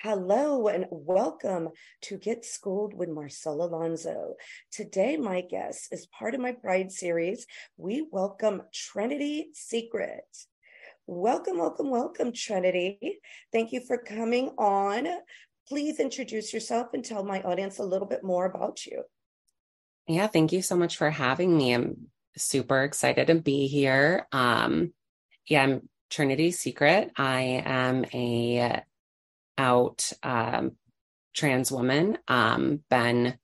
Hello and welcome to Get Schooled with Marcela Alonso. Today, my guest is part of my Pride series. We welcome Trinity Secret. Welcome, welcome, welcome, Trinity. Thank you for coming on. Please introduce yourself and tell my audience a little bit more about you. Yeah, thank you so much for having me. I'm super excited to be here. Um, yeah, I'm Trinity Secret. I am a out um, trans woman. Um, been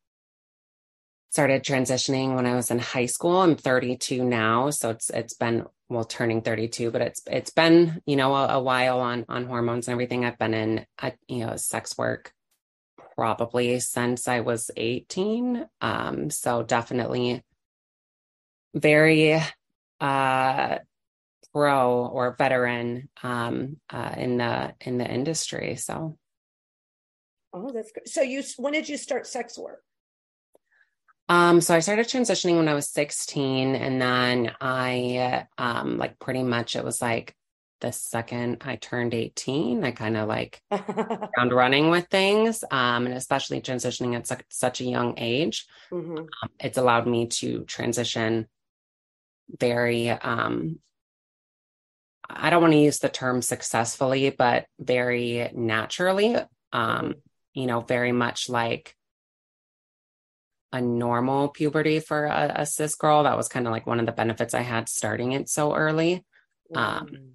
started transitioning when I was in high school. I'm 32 now, so it's it's been well turning 32, but it's it's been you know a, a while on on hormones and everything. I've been in you know sex work probably since I was 18. Um, so definitely very uh pro or veteran um, uh, in the in the industry. So, oh, that's good. So, you when did you start sex work? Um, so I started transitioning when I was 16, and then I um, like pretty much it was like the second I turned 18, I kind of like found running with things. Um, and especially transitioning at su- such a young age, mm-hmm. um, it's allowed me to transition very um I don't want to use the term successfully, but very naturally. Um, you know, very much like a normal puberty for a, a cis girl. That was kind of like one of the benefits I had starting it so early. Um,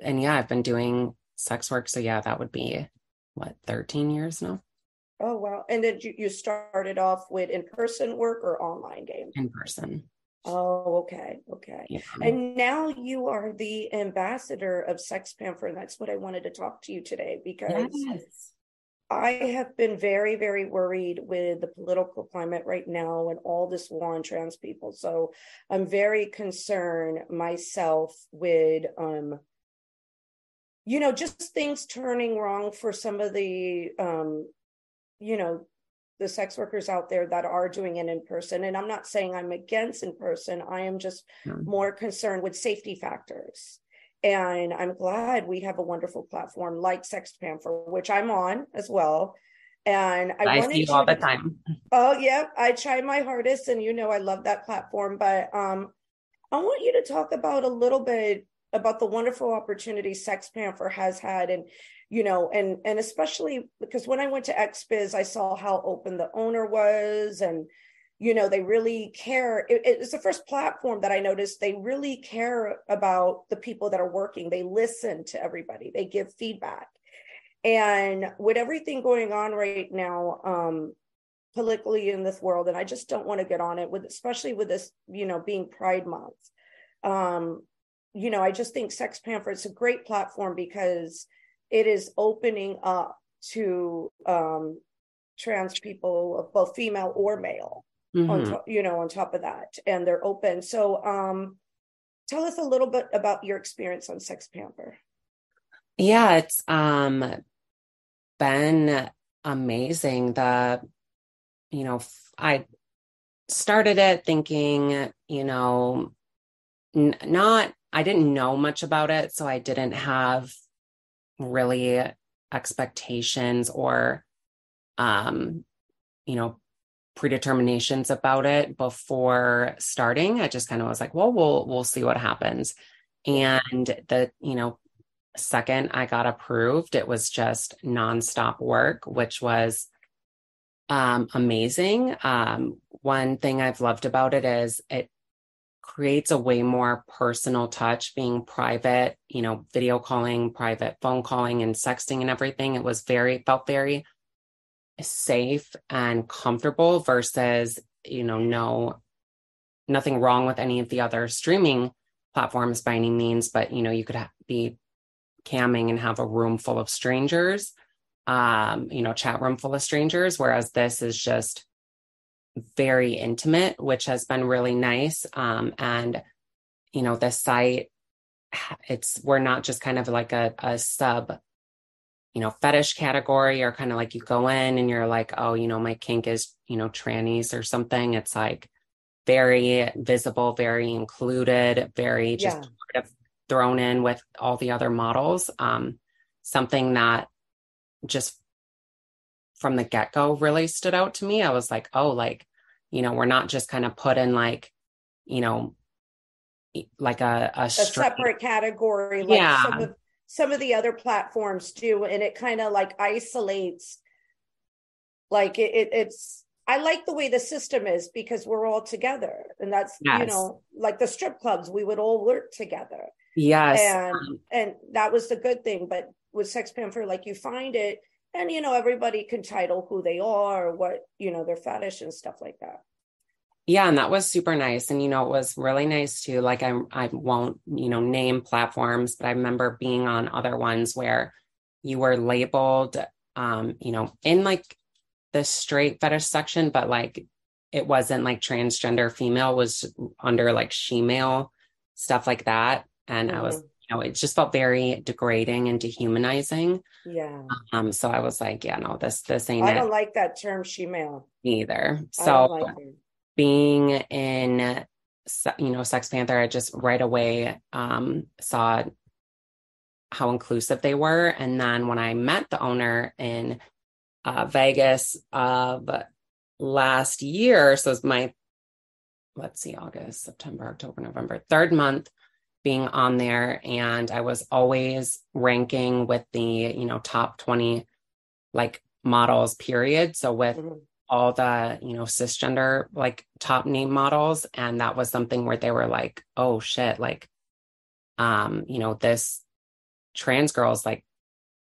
and yeah, I've been doing sex work. So yeah, that would be what, 13 years now? Oh, wow. And did you, you started off with in person work or online games? In person. Oh, okay. Okay. Yeah. And now you are the ambassador of SextPanther. And that's what I wanted to talk to you today because yes. I have been very, very worried with the political climate right now and all this war on trans people. So I'm very concerned myself with, um, you know, just things turning wrong for some of the, um, you know, the sex workers out there that are doing it in person. And I'm not saying I'm against in person. I am just more concerned with safety factors. And I'm glad we have a wonderful platform like SextPanther, which I'm on as well. And I, I see you all the time. Oh yeah, I try my hardest, and you know I love that platform. But um, I want you to talk about a little bit about the wonderful opportunity SextPanther has had, and you know and and especially because when i went to xbiz i saw how open the owner was and you know they really care. It, it's the first platform that i noticed they really care about the people that are working. They listen to everybody. They give feedback. And with everything going on right now um politically in this world and i just don't want to get on it with especially with this you know being pride month um you know i just think sex is a great platform because it is opening up to um, trans people of both female or male mm-hmm. on top, you know on top of that and they're open so um tell us a little bit about your experience on SextPanther. yeah it's um been amazing the you know i started it thinking you know n- not i didn't know much about it so i didn't have really expectations or um you know predeterminations about it before starting i just kind of was like well we'll we'll see what happens And the, you know, second I got approved, it was just nonstop work, which was um, amazing. Um, one thing I've loved about it is it creates a way more personal touch being private, you know, video calling, private phone calling and sexting and everything. It was very, felt very safe and comfortable versus, you know, no, nothing wrong with any of the other streaming platforms by any means, but, you know, you could be camming and have a room full of strangers, um, you know, chat room full of strangers, whereas this is just very intimate, which has been really nice. Um, and, you know, the site, it's, we're not just kind of like a, a sub, you know, fetish category or kind of like you go in and you're like, oh, you know, my kink is, you know, trannies or something. It's like very visible, very included, very just yeah. of thrown in with all the other models. Um, something that just from the get go really stood out to me. I was like, oh, like, you know, we're not just kind of put in like, you know, like a a, a separate category, like yeah. some of some of the other platforms do, and it kind of like isolates. Like it, it, it's, I like the way the system is because we're all together, and that's yes. you know, like the strip clubs, we would all work together. Yes, and and that was the good thing. But with SextPanther, like you find it and you know everybody can title who they are or what you know their fetish and stuff like that. Yeah and that was super nice. And you know it was really nice too. Like i i won't you know name platforms but i remember being on other ones where you were labeled um you know in like the straight fetish section but like it wasn't like transgender female was under like she male stuff like that. And mm-hmm. i was mm-hmm you know, it just felt very degrading and dehumanizing. Yeah. Um, so I was like, yeah, no, this this ain't I don't like that term shemale either. So like being in you know, SextPanther, I just right away um saw how inclusive they were. And then when I met the owner in uh, Vegas of last year, so it's my let's see, August, September, October, November, third month being on there and I was always ranking with the, you know, top 20 like models period. So with mm-hmm. all the, you know, cisgender like top name models and that was something where they were like, "Oh shit, like um, you know, this trans girl's like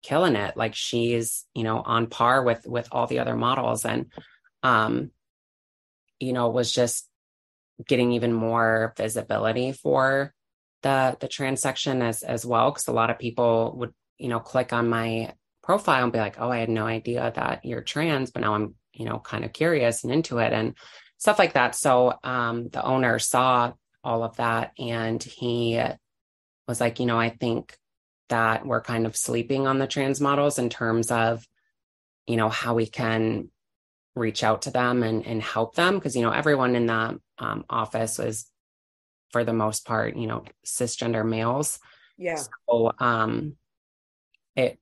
killing it. Like she's, you know, on par with with all the other models and um you know, was just getting even more visibility for the the trans section as as well because a lot of people would you know click on my profile and be like oh i had no idea that you're trans but now i'm you know kind of curious and into it and stuff like that. So um the owner saw all of that and he was like you know i think that we're kind of sleeping on the trans models in terms of you know how we can reach out to them and and help them because you know everyone in the um, office was for the most part, you know, cisgender males. Yeah. So um it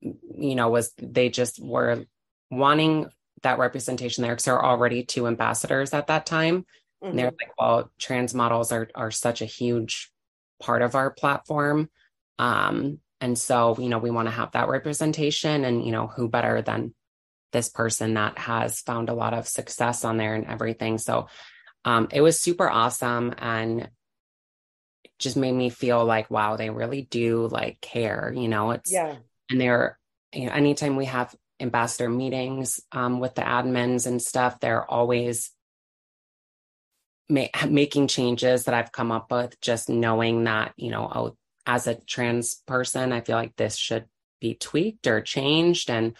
you know was they just were wanting that representation there because there are already two ambassadors at that time. Mm-hmm. And they're like, well, trans models are are such a huge part of our platform. Um, and so, you know, we want to have that representation. And, you know, who better than this person that has found a lot of success on there and everything. So um, it was super awesome and just made me feel like, wow, they really do like care, you know, it's, yeah. And they're, you know, anytime we have ambassador meetings um, with the admins and stuff, they're always ma- making changes that I've come up with, just knowing that, you know, oh, as a trans person, I feel like this should be tweaked or changed. And,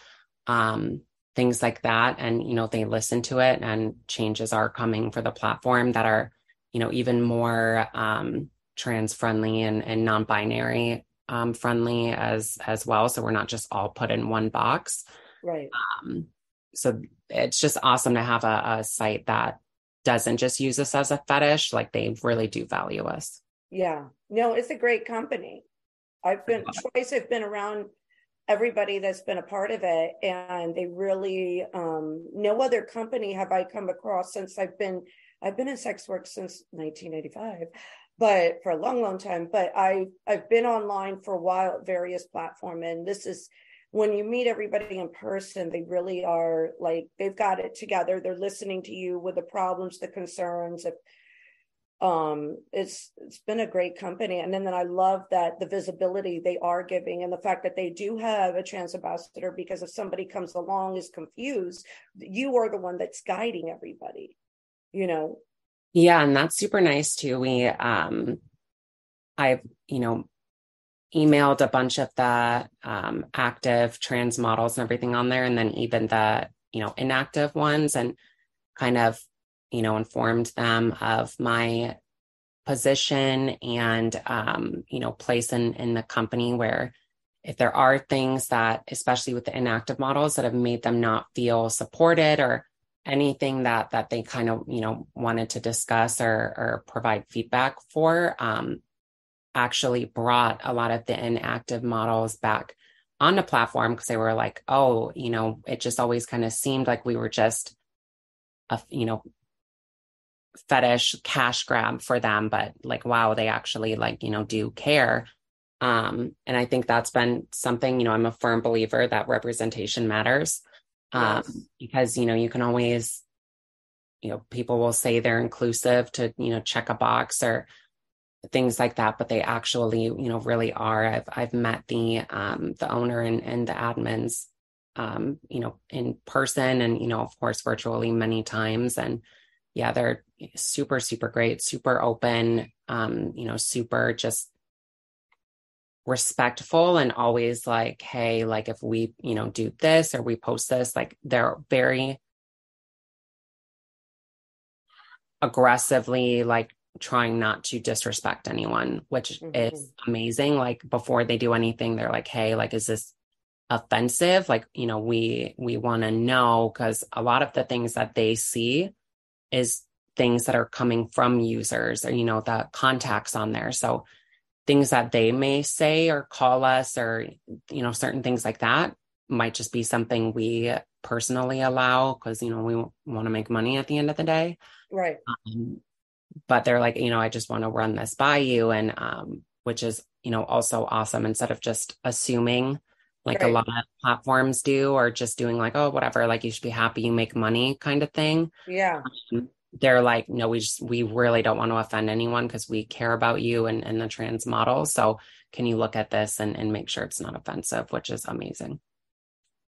um, things like that and you know they listen to it and changes are coming for the platform that are you know even more um, trans friendly and, and non-binary um, friendly as as well. So we're not just all put in one box. Right. Um, so it's just awesome to have a, a site that doesn't just use us as a fetish like they really do value us. Yeah. No it's a great company. I've been twice i've been around everybody that's been a part of it and they really um, no other company have i come across since i've been i've been in sex work since 1985 but for a long, long time. But I I've been online for a while at various platform, and this is when you meet everybody in person, they really are like they've got it together. They're listening to you with the problems, the concerns. If, um, it's it's been a great company, and then, then I love that the visibility they are giving, and the fact that they do have a trans ambassador. Because if somebody comes along is confused, you are the one that's guiding everybody. You know. Yeah, and that's super nice too. We um, I've you know emailed a bunch of the um, active trans models and everything on there, and then even the you know inactive ones, and kind of you know informed them of my position and um, you know place in in the company where if there are things that especially with the inactive models that have made them not feel supported or anything that that they kind of you know wanted to discuss or or provide feedback for um, actually brought a lot of the inactive models back on the platform because they were like, oh, you know, it just always kind of seemed like we were just a, you know, fetish cash grab for them, but like, wow, they actually like, you know, do care. Um, and I think that's been something, you know, I'm a firm believer that representation matters. Um, yes. because, you know, you can always, you know, people will say they're inclusive to, you know, check a box or things like that, but they actually, you know, really are. I've I've met the um, the owner and and the admins, um, you know, in person and you know, of course, virtually many times. And yeah, they're super super great, super open, um, you know, super just respectful and always like, hey, like if we you know do this or we post this, like they're very aggressively like trying not to disrespect anyone, which mm-hmm. is amazing. Like before they do anything, they're like, "Hey, like, is this offensive?" Like, you know, we we want to know because a lot of the things that they see is things that are coming from users or you know the contacts on there. So things that they may say or call us or you know certain things like that might just be something we personally allow because you know we want to make money at the end of the day right um, but they're like, you know, I just want to run this by you. And, um, which is, you know, also awesome instead of just assuming like right. a lot of platforms do, or just doing like, oh, whatever, like you should be happy you make money kind of thing. Yeah. Um, they're like, no, we just, we really don't want to offend anyone because we care about you and, and the trans model. So can you look at this and, and make sure it's not offensive, which is amazing.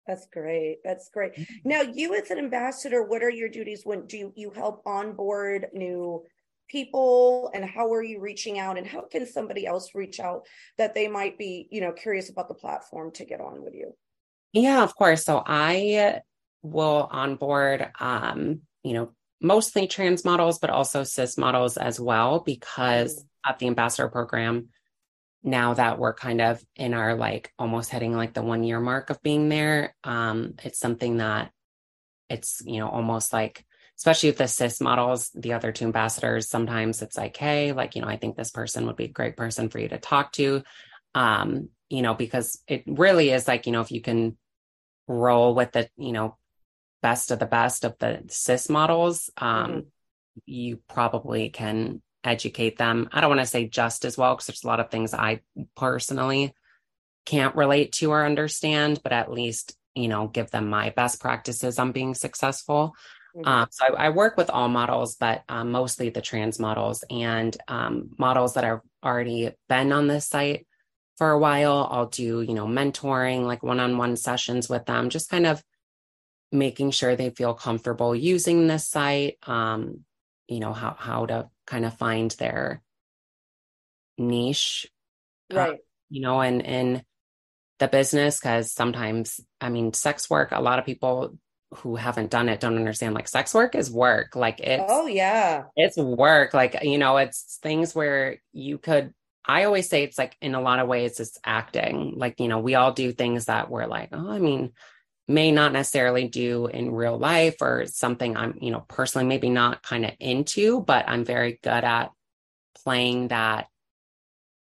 That's great. That's great. Mm-hmm. Now, you as an ambassador, what are your duties when do you, you help onboard new people and how are you reaching out and how can somebody else reach out that they might be you know curious about the platform to get on with you yeah of course so i will onboard um you know mostly trans models but also cis models as well because mm-hmm. of the ambassador program now that we're kind of in our like almost hitting like the one year mark of being there um it's something that it's you know almost like especially with the cis models, the other two ambassadors, sometimes it's like, hey, like, you know, I think this person would be a great person for you to talk to. Um, you know, because it really is like, you know, if you can roll with the, you know, best of the best of the cis models, um, mm-hmm. you probably can educate them. I don't want to say just as well, because there's a lot of things I personally can't relate to or understand, but at least, you know, give them my best practices on being successful. Mm-hmm. Um, so I, I, work with all models, but um, mostly the trans models and um, models that have already been on this site for a while. I'll do, you know, mentoring, like one-on-one sessions with them, just kind of making sure they feel comfortable using this site. Um, you know how how to kind of find their niche, uh, right? Uh, you know, and in the business because sometimes, I mean, sex work. A lot of people who haven't done it don't understand like sex work is work. Like it's oh yeah. it's work. Like you know it's things where you could i always say it's like in a lot of ways it's acting. Like you know we all do things that we're like oh i mean may not necessarily do in real life or something i'm you know personally maybe not kind of into but i'm very good at playing that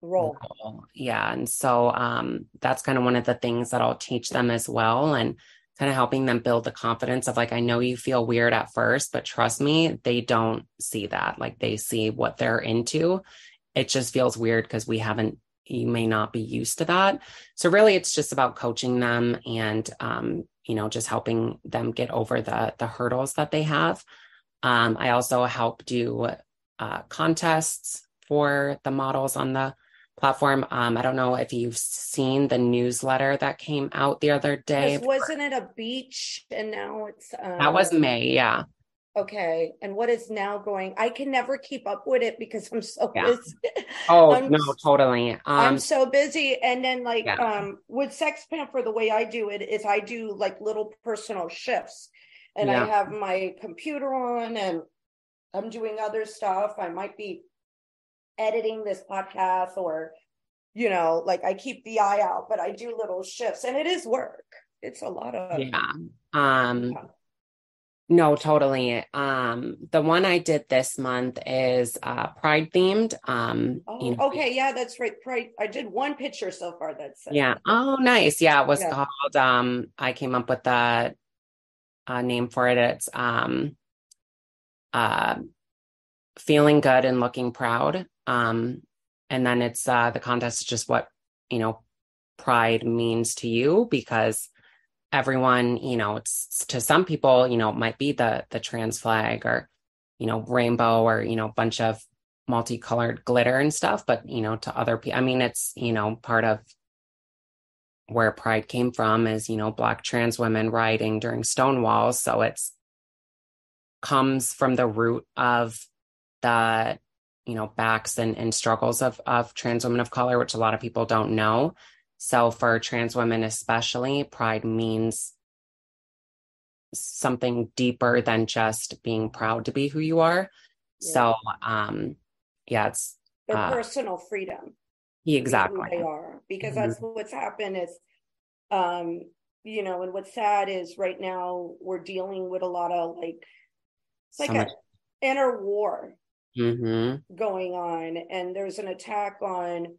role. role. Yeah and so um that's kind of one of the things that i'll teach them as well and kind of helping them build the confidence of like, I know you feel weird at first, but trust me, they don't see that. Like they see what they're into. It just feels weird because we haven't you may not be used to that. So really it's just about coaching them and um, you know just helping them get over the the hurdles that they have. Um, i also help do uh, contests for the models on the platform um, i don't know if you've seen the newsletter that came out the other day wasn't it a beach and now it's um... that was may yeah Okay. And what is now going? I can never keep up with it because I'm so yeah. busy. Oh, I'm, no, totally. Um, I'm so busy. And then like yeah. um with SextPanther, the way I do it is I do like little personal shifts. And yeah. I have my computer on and I'm doing other stuff. I might be editing this podcast or you know, like I keep the eye out, but I do little shifts and it is work. It's a lot of yeah. Um no, totally. Um, the one I did this month is uh pride themed. Um oh, you know, okay, yeah, that's right. Pride. I did one picture so far that's yeah. Oh nice. Yeah, it was yeah. called um I came up with a, uh name for it. It's um uh feeling good and looking proud. Um and then it's uh the contest is just what you know pride means to you because everyone, you know, it's to some people, you know, it might be the the trans flag or, you know, rainbow or, you know, bunch of multicolored glitter and stuff. But, you know, to other people, I mean, it's, you know, part of where pride came from is, you know, black trans women rioting during Stonewall. So it's comes from the root of the you know backs and, and struggles of of trans women of color which a lot of people don't know so for trans women, especially, pride means something deeper than just being proud to be who you are. Yeah. So, um, yeah, it's their uh, personal freedom. Exactly. they are because mm-hmm. that's what's happened is, um, you know, and what's sad is right now we're dealing with a lot of like, it's like so an inner war mm-hmm. going on, and there's an attack on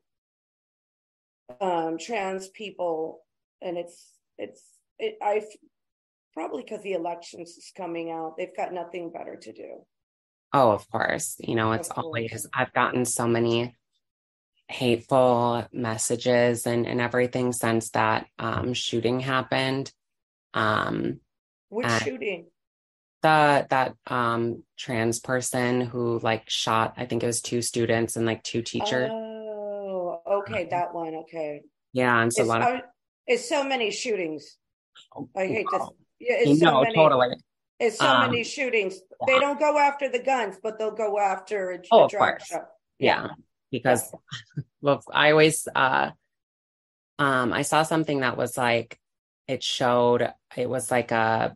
um, trans people, and it's it's it, I probably because the elections is coming out, they've got nothing better to do. Oh, of course. You know, it's always I've gotten so many hateful messages and and everything since that um shooting happened. Um which shooting? The that um trans person who like shot, I think it was two students and like two teachers. oh okay, that one. Okay. Yeah, and so it's, a lot of it's so many shootings. Oh, I hate wow. this. Yeah, it's no, so many, totally. It's so um, many shootings. Yeah. They don't go after the guns, but they'll go after a, oh, a drug show. Yeah. yeah. Because yeah. well, I always uh um I saw something that was like it showed it was like a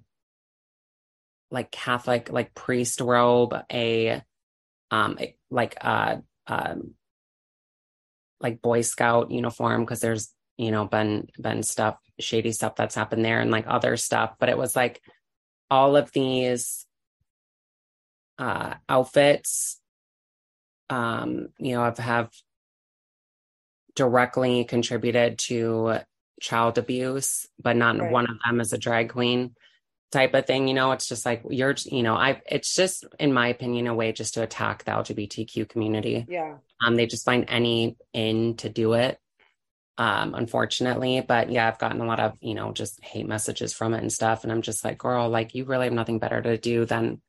like Catholic like priest robe, a um like uh um like Boy Scout uniform because there's you know been been stuff shady stuff that's happened there and like other stuff, but it was like all of these uh outfits um you know have have directly contributed to child abuse but not right. one of them is a drag queen type of thing you know it's just like you're you know i it's just in my opinion a way just to attack the lgbtq community. Yeah. Um they just find any in to do it um unfortunately. But yeah i've gotten a lot of you know just hate messages from it and stuff. And i'm just like girl like you really have nothing better to do than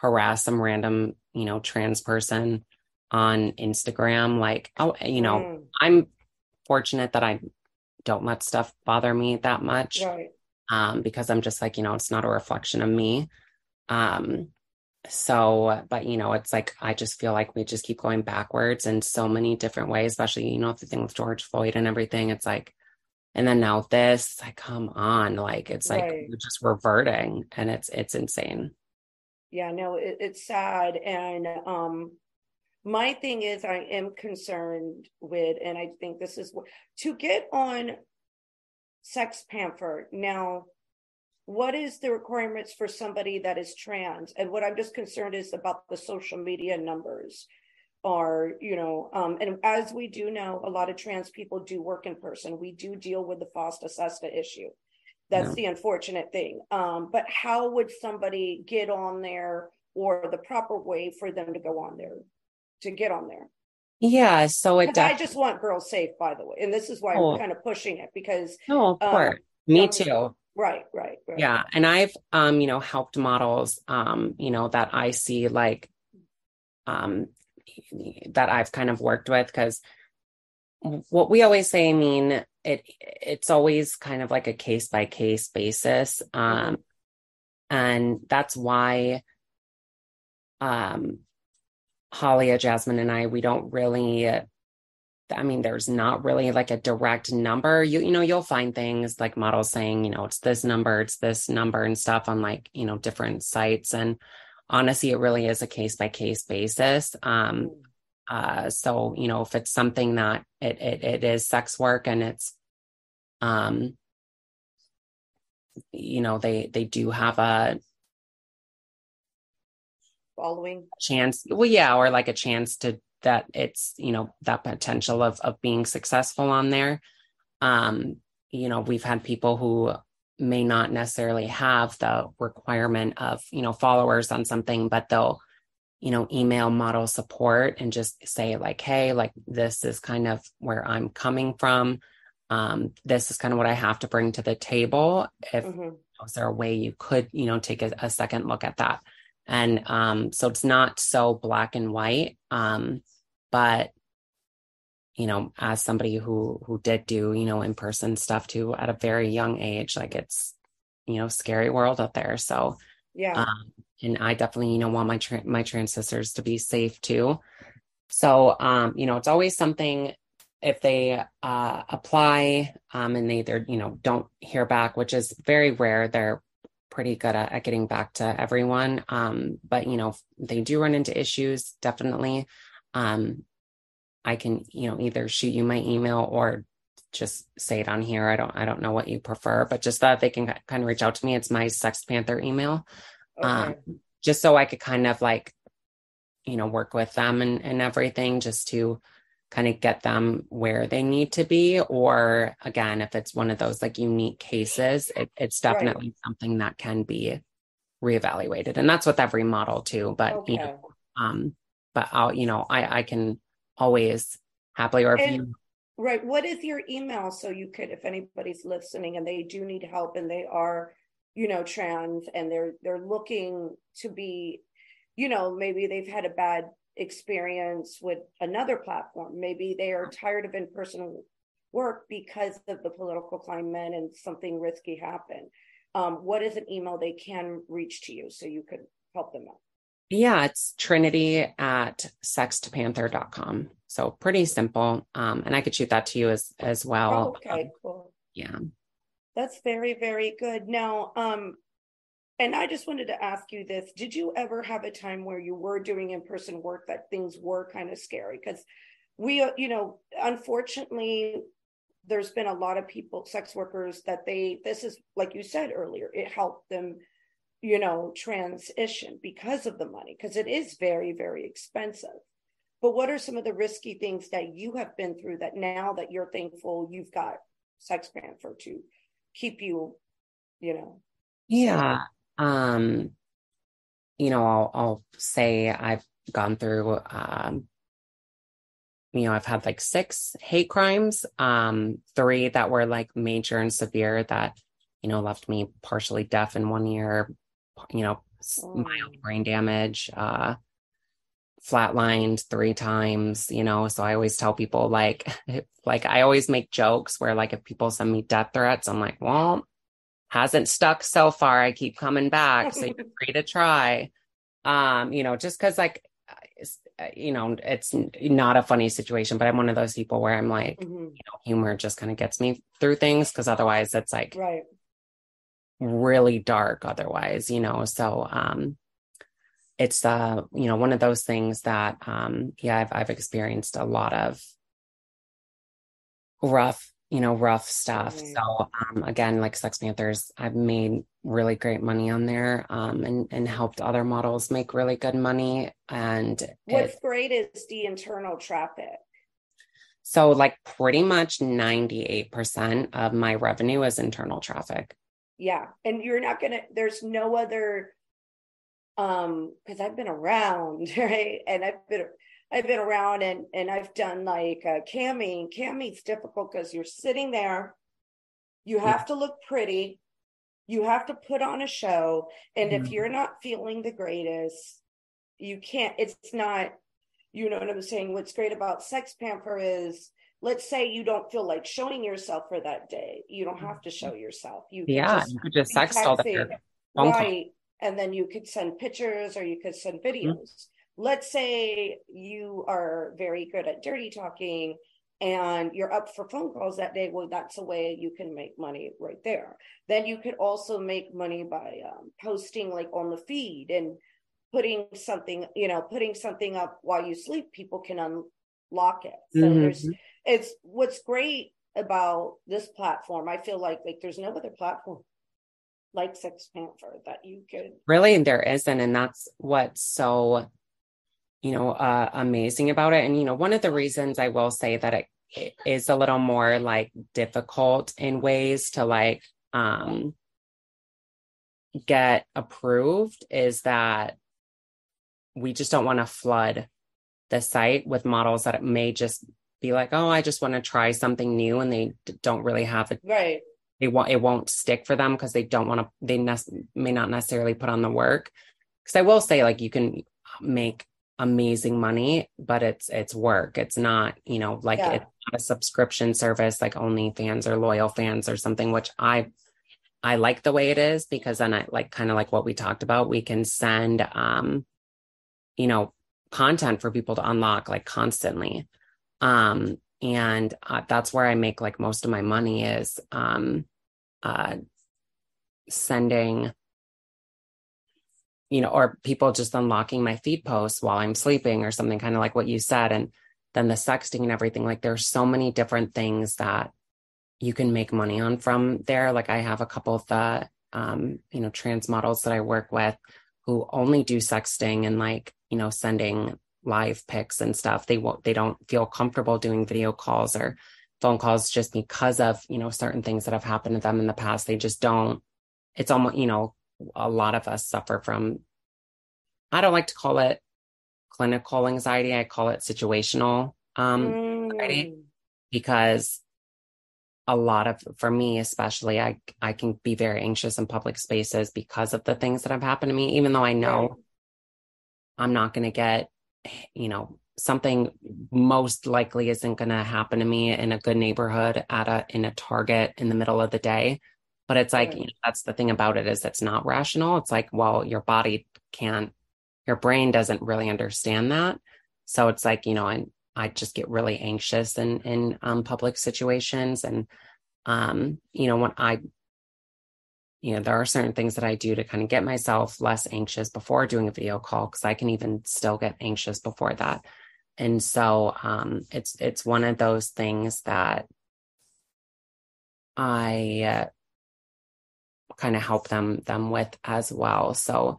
harass some random you know trans person on instagram. Like oh you know mm. i'm fortunate that i don't let stuff bother me that much. Right um, because I'm just like, you know, it's not a reflection of me. Um, so, but you know, it's like I just feel like we just keep going backwards in so many different ways, especially, you know, the thing with George Floyd and everything. It's like, and then now this, like, come on, like it's like right. we're just reverting and it's it's insane. Yeah, no, it, it's sad. And um my thing is I am concerned with, and I think this is what to get on SextPanther. Now, what is the requirements for somebody that is trans? And what I'm just concerned is about the social media numbers are, you know, um, and as we do know, a lot of trans people do work in person. We do deal with the FOSTA SESTA issue. That's yeah. the unfortunate thing. Um, but how would somebody get on there or the proper way for them to go on there, to get on there? Yeah, so it. I just want girls safe, by the way, and this is why oh. I'm kind of pushing it because. No, of um, course, me too. Right, right, right. Yeah, and I've um, you know, helped models, um, you know, that I see like, um, that I've kind of worked with because what we always say, I mean, it it's always kind of like a case by case basis, um, and that's why, um, Halia, Jasmine, and I, we don't really. I mean, there's not really like a direct number. You you know, you'll find things like models saying, you know, it's this number, it's this number, and stuff on like you know different sites. And honestly, it really is a case by case basis. Um, mm. uh, so you know, if it's something that it it it is sex work and it's, um, you know, they they do have a following? Chance well yeah or like a chance to that it's you know that potential of of being successful on there. Um you know we've had people who may not necessarily have the requirement of you know followers on something but they'll you know email model support and just say like hey like this is kind of where i'm coming from. Um this is kind of what i have to bring to the table. If mm-hmm. is there a way you could you know take a, a second look at that and um, so it's not so black and white um, but you know as somebody who who did do you know in person stuff too at a very young age like it's you know scary world out there. So yeah. um, and i definitely you know want my tra- my trans sisters to be safe too. So um you know it's always something if they uh apply um and they either you know don't hear back which is very rare. They're pretty good at, at getting back to everyone. Um, but you know, they do run into issues, definitely. Um, I can, you know, either shoot you my email or just say it on here. I don't, I don't know what you prefer, but just that they can kind of reach out to me. It's my SextPanther email, okay. um, just so I could kind of like, you know, work with them and, and everything, just to kind of get them where they need to be or again if it's one of those like unique cases it, it's definitely right. something that can be reevaluated and that's with every model too but okay. you know um but i'll you know i i can always happily or if you right what is your email so you could if anybody's listening and they do need help and they are you know trans and they're they're looking to be you know maybe they've had a bad experience with another platform. Maybe they are tired of in person work because of the political climate and something risky happened. Um, what is an email they can reach to you so you could help them out? Yeah, it's trinity at sextpanther.com. So pretty simple. Um, and I could shoot that to you as as well. Oh, okay, cool. Yeah. That's very, very good. Now, um, and I just wanted to ask you this. Did you ever have a time where you were doing in person work that things were kind of scary? Because we, uh, you know, unfortunately, there's been a lot of people, sex workers, that they, this is like you said earlier, it helped them, you know, transition because of the money, because it is very, very expensive. But what are some of the risky things that you have been through that now that you're thankful you've got SextPanther to keep you, you know? Yeah. Um, you know, I'll, I'll say I've gone through, um, you know, I've had like six hate crimes, um, three that were like major and severe that, you know, left me partially deaf in one ear, you know, oh. mild brain damage, uh, flatlined three times, you know. So I always tell people like, like I always make jokes where like if people send me death threats, I'm like, well, hasn't stuck so far. I keep coming back. So you're free to try. Um, you know, just cause like, you know, it's not a funny situation, but I'm one of those people where I'm like, mm-hmm. you know, humor just kind of gets me through things. Cause otherwise it's like right. really dark otherwise, you know? So, um, it's, uh, you know, one of those things that, um, yeah, I've, I've experienced a lot of rough you know, rough stuff. Mm-hmm. So um, again, like SextPanthers, I've made really great money on there um, and and helped other models make really good money. And what's it, great is the internal traffic. So like pretty much 98% of my revenue is internal traffic. Yeah. And you're not gonna there's no other um because I've been around, right? And I've been I've been around and and I've done like uh, camming. Camming's difficult because you're sitting there, you have to look pretty, you have to put on a show, and mm-hmm. if you're not feeling the greatest, you can't. It's not. You know what I'm saying? What's great about SextPanther is let's say you don't feel like showing yourself for that day you don't have to show yourself you yeah just you could just sext all that right and then you could send pictures or you could send mm-hmm. videos. Let's say you are very good at dirty talking and you're up for phone calls that day well that's a way you can make money right there then you could also make money by um, posting like on the feed and putting something you know putting something up while you sleep people can unlock it so mm-hmm. there's it's what's great about this platform. I feel like like there's no other platform like SextPanther that you could really there isn't, and that's what's so you know uh, amazing about it. And you know, one of the reasons I will say that it, it is a little more like difficult in ways to like um get approved is that we just don't want to flood the site with models that may just be like, oh, I just want to try something new, and they don't really have it. Right. They want it won't stick for them because they don't want to. They ne- may not necessarily put on the work. Because I will say, like, you can make amazing money, but it's it's work. It's not, you know, like yeah. it's a subscription service like OnlyFans or LoyalFans or something, which I I like the way it is because then I like kind of like what we talked about. We can send um, you know, content for people to unlock like constantly. Um, and uh, that's where I make like most of my money is um, uh, sending, you know, or people just unlocking my feed posts while I'm sleeping or something, kind of like what you said. And then the sexting and everything. Like there's so many different things that you can make money on from there. Like I have a couple of the, um, you know, trans models that I work with who only do sexting and like, you know, sending live pics and stuff they won't they don't feel comfortable doing video calls or phone calls just because of you know certain things that have happened to them in the past they just don't it's almost you know a lot of us suffer from. I don't like to call it clinical anxiety. I call it situational um mm. anxiety because a lot of for me especially i i can be very anxious in public spaces because of the things that have happened to me even though i know i'm not going to get you know, something most likely isn't going to happen to me in a good neighborhood at a in a target in the middle of the day but it's like you know, that's the thing about it is it's not rational. It's like well your body can't your brain doesn't really understand that. So it's like you know and i just get really anxious in in um, public situations. And um you know when i you know, there are certain things that I do to kind of get myself less anxious before doing a video call because I can even still get anxious before that. And so um, it's it's one of those things that I uh, kind of help them them with as well. So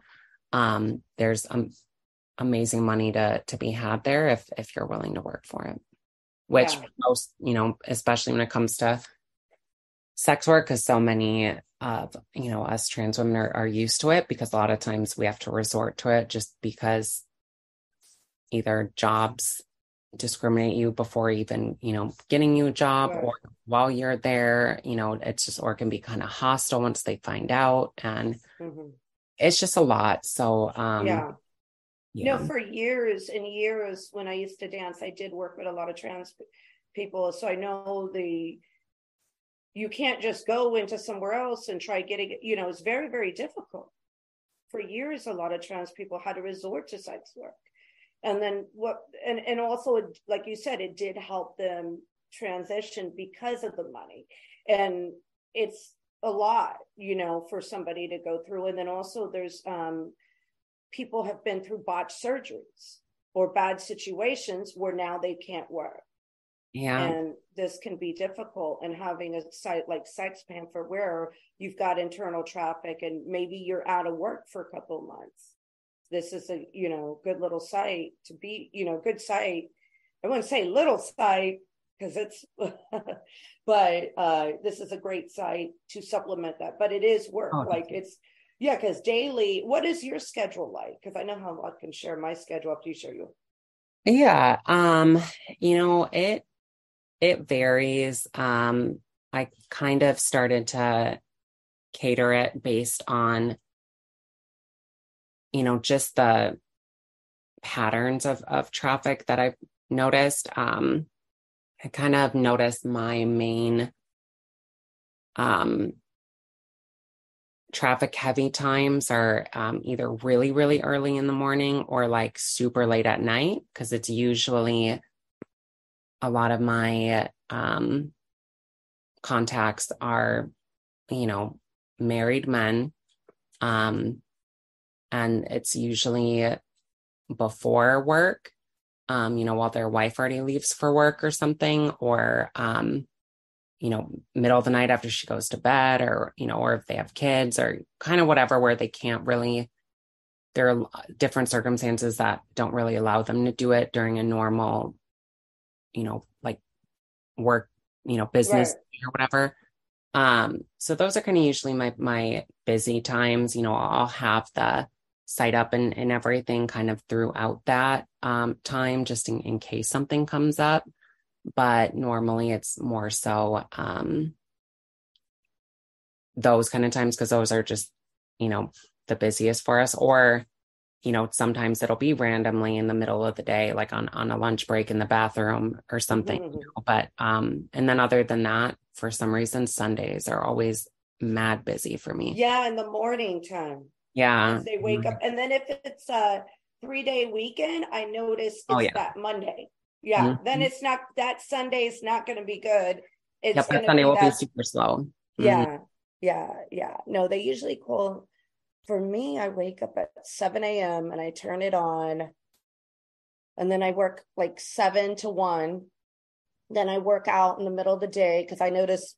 um, there's um, amazing money to to be had there if if you're willing to work for it. Which yeah. most, you know, especially when it comes to sex work, because so many of you know us trans women are, are used to it because a lot of times we have to resort to it just because either jobs discriminate you before even you know getting you a job right. or while you're there you know it's just or it can be kind of hostile once they find out and mm-hmm. it's just a lot so um yeah you know for years and years when i used to dance i did work with a lot of trans people so i know the you can't just go into somewhere else and try getting you know it's very very difficult for years a lot of trans people had to resort to sex work and then what and and also like you said it did help them transition because of the money and it's a lot you know for somebody to go through and then also there's um people have been through botched surgeries or bad situations where now they can't work yeah. And this can be difficult. And having a site like SextPanther where you've got internal traffic and maybe you're out of work for a couple of months. This is a, you know, good little site to be, you know, good site. I wouldn't say little site because it's, but uh, this is a great site to supplement that. But it is work. Oh, like it's, yeah, because daily, what is your schedule like? Because I know how I can share my schedule after you share you. Yeah, um, you know, it it varies. Um, I kind of started to cater it based on you know, just the patterns of of traffic that I've noticed. Um, I kind of noticed my main um traffic heavy times are um, either really, really early in the morning or like super late at night, because it's usually a lot of my um, contacts are, you know, married men. Um, and it's usually before work, um, you know, while their wife already leaves for work or something, or um, you know, middle of the night after she goes to bed or, you know, or if they have kids or kind of whatever where they can't really, there are different circumstances that don't really allow them to do it during a normal, you know, like work, you know, business right. or whatever. Um, so those are kind of usually my my busy times. You know, I'll have the site up and, and everything kind of throughout that um, time just in, in case something comes up but normally it's more so um, those kind of times because those are just you know the busiest for us or you know sometimes it'll be randomly in the middle of the day like on on a lunch break in the bathroom or something mm-hmm. you know? but um and then other than that for some reason sundays are always mad busy for me yeah in the morning time yeah they wake up and then if it's a three day weekend i notice oh, it's oh, yeah. that monday yeah, mm-hmm. then it's not that Sunday is not going to be good. It's yep, that Sunday will that, be super slow. Mm-hmm. Yeah, yeah, yeah. No, they usually call. For me, I wake up at seven a.m. and I turn it on, and then I work like seven to one. Then I work out in the middle of the day because I notice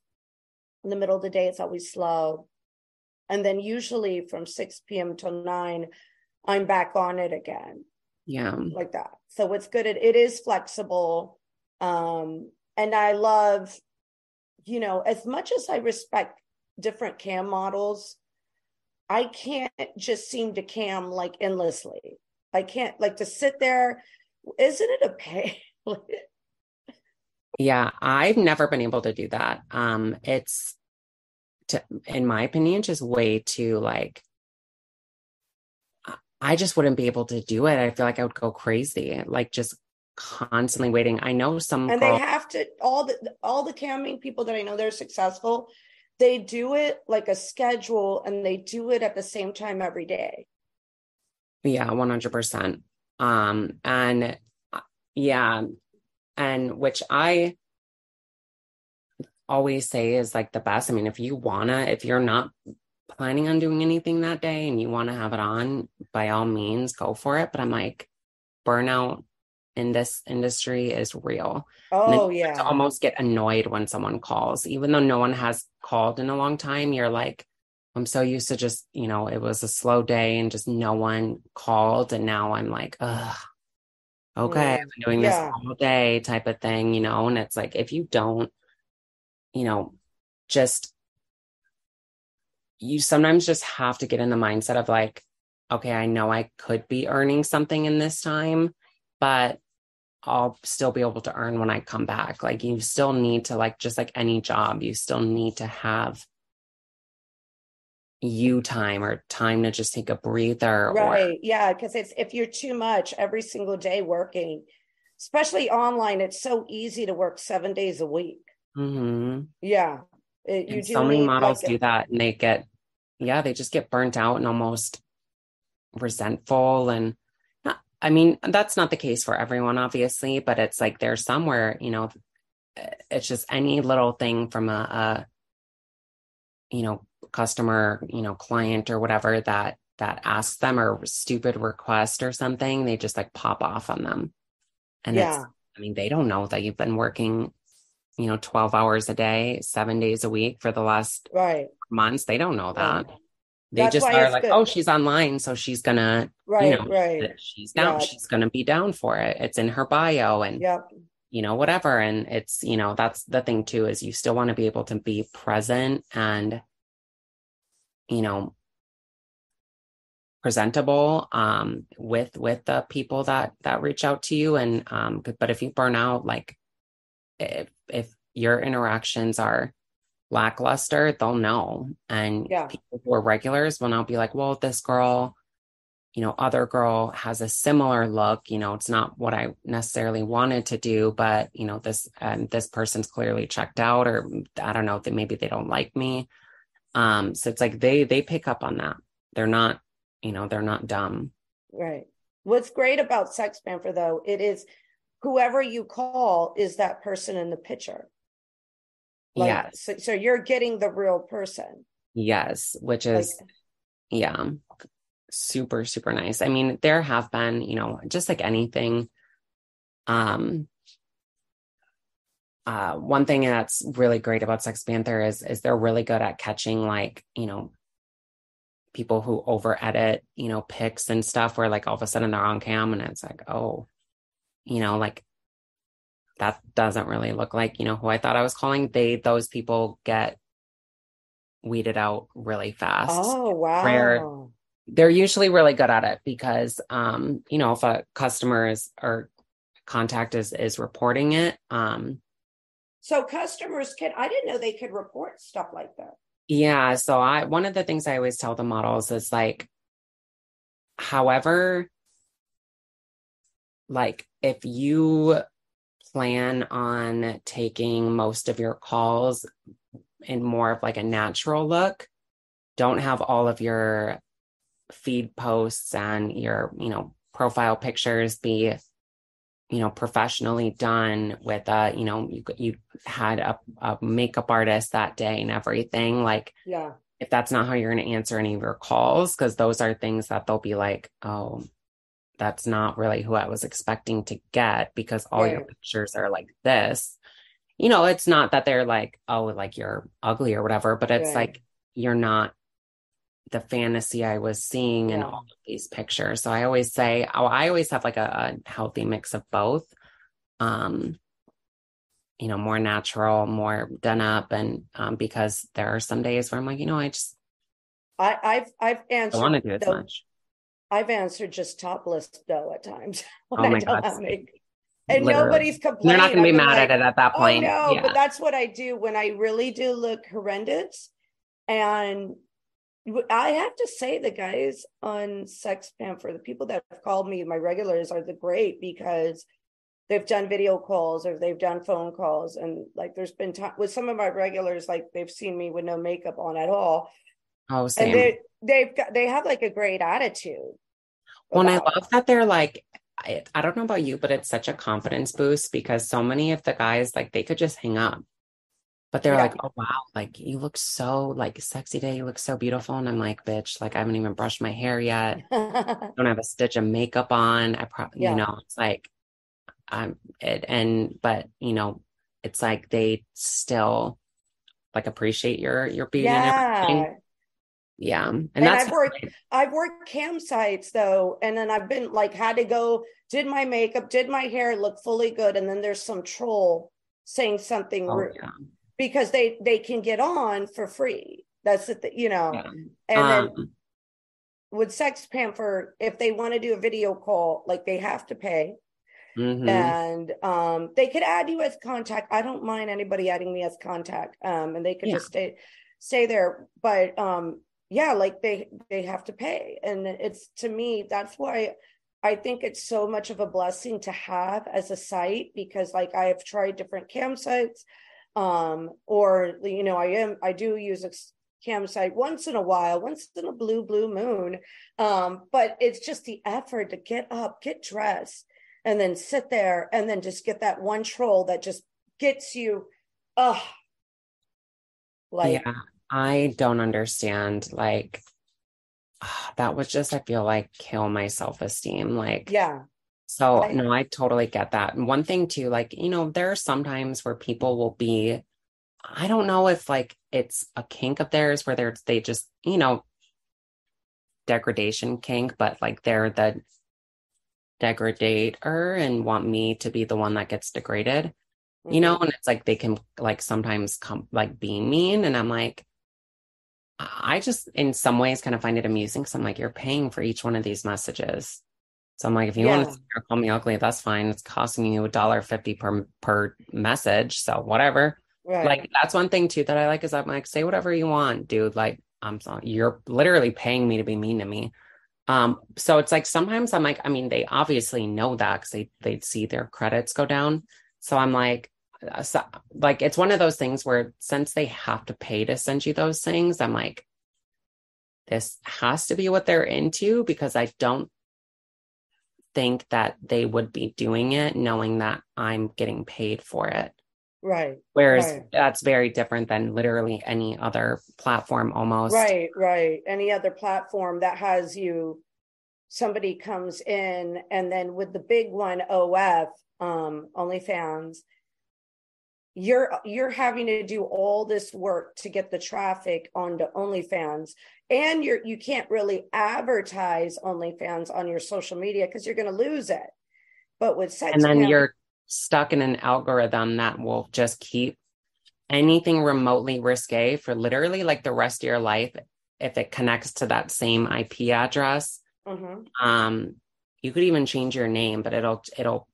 in the middle of the day it's always slow, and then usually from six p.m. till nine, I'm back on it again. Yeah. Like that. So it's good. It, it is flexible. Um and i love you know as much as i respect different cam models i can't just seem to cam like endlessly. I can't like to sit there isn't it a pain? Yeah i've never been able to do that. Um it's to, in my opinion just way too like I just wouldn't be able to do it. I feel like I would go crazy, like just constantly waiting. I know some and girl- they have to all the all the camming people that I know they're successful. They do it like a schedule, and they do it at the same time every day. Yeah, one hundred percent. Um, and uh, yeah, and which I always say is like the best. I mean, if you wanna, if you're not planning on doing anything that day and you want to have it on, by all means, go for it. But I'm like, burnout in this industry is real. Oh, yeah. To almost get annoyed when someone calls, even though no one has called in a long time. You're like, I'm so used to just, you know, it was a slow day and just no one called. And now I'm like, ugh, okay, mm, I've been doing yeah. this all day type of thing, you know? And it's like, if you don't, you know, just you sometimes just have to get in the mindset of like, okay, I know I could be earning something in this time, but I'll still be able to earn when I come back. Like you still need to like just like any job, you still need to have you time or time to just take a breather. Right. Or... Yeah. Cause it's if you're too much every single day working, especially online, it's so easy to work seven days a week. Mm-hmm. Yeah. It, you so many models like do that and they get yeah, they just get burnt out and almost resentful. And not, I mean, that's not the case for everyone, obviously, but it's like there's somewhere, you know, it's just any little thing from a, a you know, customer, you know, client or whatever that that asks them or stupid request or something, they just like pop off on them. And yeah. it's, I mean, they don't know that you've been working, you know, 12 hours a day, seven days a week for the last right months. They don't know that. They That's just are like, good. oh, she's online, so she's gonna, right, you know, right. she's down, yeah. she's gonna be down for it. It's in her bio, and yep. you know, whatever. And it's, you know, that's the thing too is you still want to be able to be present and, you know, presentable um with with the people that that reach out to you and um but if you burn out like if if your interactions are lackluster they'll know. And Yeah. people who are regulars will now be like well this girl you know other girl has a similar look. You know it's not what i necessarily wanted to do but you know this and this person's clearly checked out or i don't know that maybe they don't like me. Um so it's like they they pick up on that. They're not you know they're not dumb. Right. What's great about SextPanther though, it is whoever you call is that person in the picture. Like, yes So, so you're getting the real person. yes which Like, is yeah super super nice i mean there have been you know just like anything um uh one thing that's really great about SextPanther is is they're really good at catching like you know people who over edit you know pics and stuff where like all of a sudden they're on cam and it's like oh you know like that doesn't really look like you know who i thought i was calling they those people get weeded out really fast oh wow. They're usually really good at it because um you know if a customer is or contact is is reporting it um So customers can I didn't know they could report stuff like that. yeah so i one of the things i always tell the models is like however like if you plan on taking most of your calls in more of like a natural look don't have all of your feed posts and your you know profile pictures be you know professionally done with uh you know you you had a, a makeup artist that day and everything like Yeah. if that's not how you're going to answer any of your calls because those are things that they'll be like oh that's not really who i was expecting to get because all your pictures are like this. You know it's not that they're like oh like you're ugly or whatever but it's Right. like you're not the fantasy i was seeing in all of these pictures. So i always say oh, i always have like a, a healthy mix of both um you know more natural more done up and um because there are some days where i'm like you know i just I, I've I've answered don't want to do as much I've answered just topless though at times Oh my God, same. And Literally. nobody's complaining. they're not going to be mad like, at it at that oh, point Oh no, yeah but that's what I do when I really do look horrendous. And I have to say, the guys on SextPanther, the people that have called me, my regulars, are the great because they've done video calls or they've done phone calls, and like there's been time with some of my regulars, like they've seen me with no makeup on at all, oh and they they've got they have like a great attitude. Well, and I love that they're like, I, I don't know about you, but it's such a confidence boost because so many of the guys, like, they could just hang up, but they're Yeah. like, oh, wow, like, you look so, like, sexy day. You look so beautiful. And I'm like, bitch, like, I haven't even brushed my hair yet. don't have a stitch of makeup on. I probably, Yeah. you know, it's like, I'm it, and, but, you know, it's like they still like appreciate your, your beauty and everything. Yeah. And, And I've worked I've worked campsites though, and then I've been like had to go, did my makeup, did my hair look fully good, and then there's some troll saying something oh, rude yeah. because they they can get on for free. That's the th- you know, yeah. and then Um, with SextPanther, if they want to do a video call, like they have to pay, mhm. and um they could add you as contact. I don't mind anybody adding me as contact, um, and they could Yeah. just stay stay there, but um yeah like they they have to pay. And it's to me that's why i think it's so much of a blessing to have as a site because like i have tried different campsites um or you know i am i do use a campsite once in a while once in a blue blue moon um but it's just the effort to get up get dressed and then sit there and then just get that one troll that just gets you oh like yeah, I don't understand. Like, that would just, I feel like, kill my self esteem. Like, yeah so I- no, I totally get that. And one thing too, like, you know, there are some times where people will be, I don't know if like it's a kink of theirs where they're, they just, you know, degradation kink, but like they're the degradator and want me to be the one that gets degraded you know mm-hmm. and it's like they can like sometimes come like being mean and i'm like I just, in some ways, kind of find it amusing because I'm like, you're paying for each one of these messages. So I'm like, if you Yeah. want to call me ugly, that's fine. It's costing you a dollar fifty per per message, so whatever. Right. Like that's one thing too that I like is I'm like, say whatever you want, dude. Like I'm sorry, you're literally paying me to be mean to me. Um, so it's like sometimes I'm like, I mean, they obviously know that because they they'd see their credits go down. So I'm like, so, like it's one of those things where since they have to pay to send you those things, I'm like, this has to be what they're into because I don't think that they would be doing it knowing that I'm getting paid for it. right. Whereas Right. that's very different than literally any other platform almost. Right, right. Any other platform that has you, somebody comes in and then with the big one, OF, um, OnlyFans, you're you're having to do all this work to get the traffic onto OnlyFans. And you're you can't really advertise OnlyFans on your social media because you're gonna lose it. But with sex And then you're stuck in an algorithm that will just keep anything remotely risque for literally like the rest of your life if it connects to that same IP address. Mhm. um you could even change your name but it'll it'll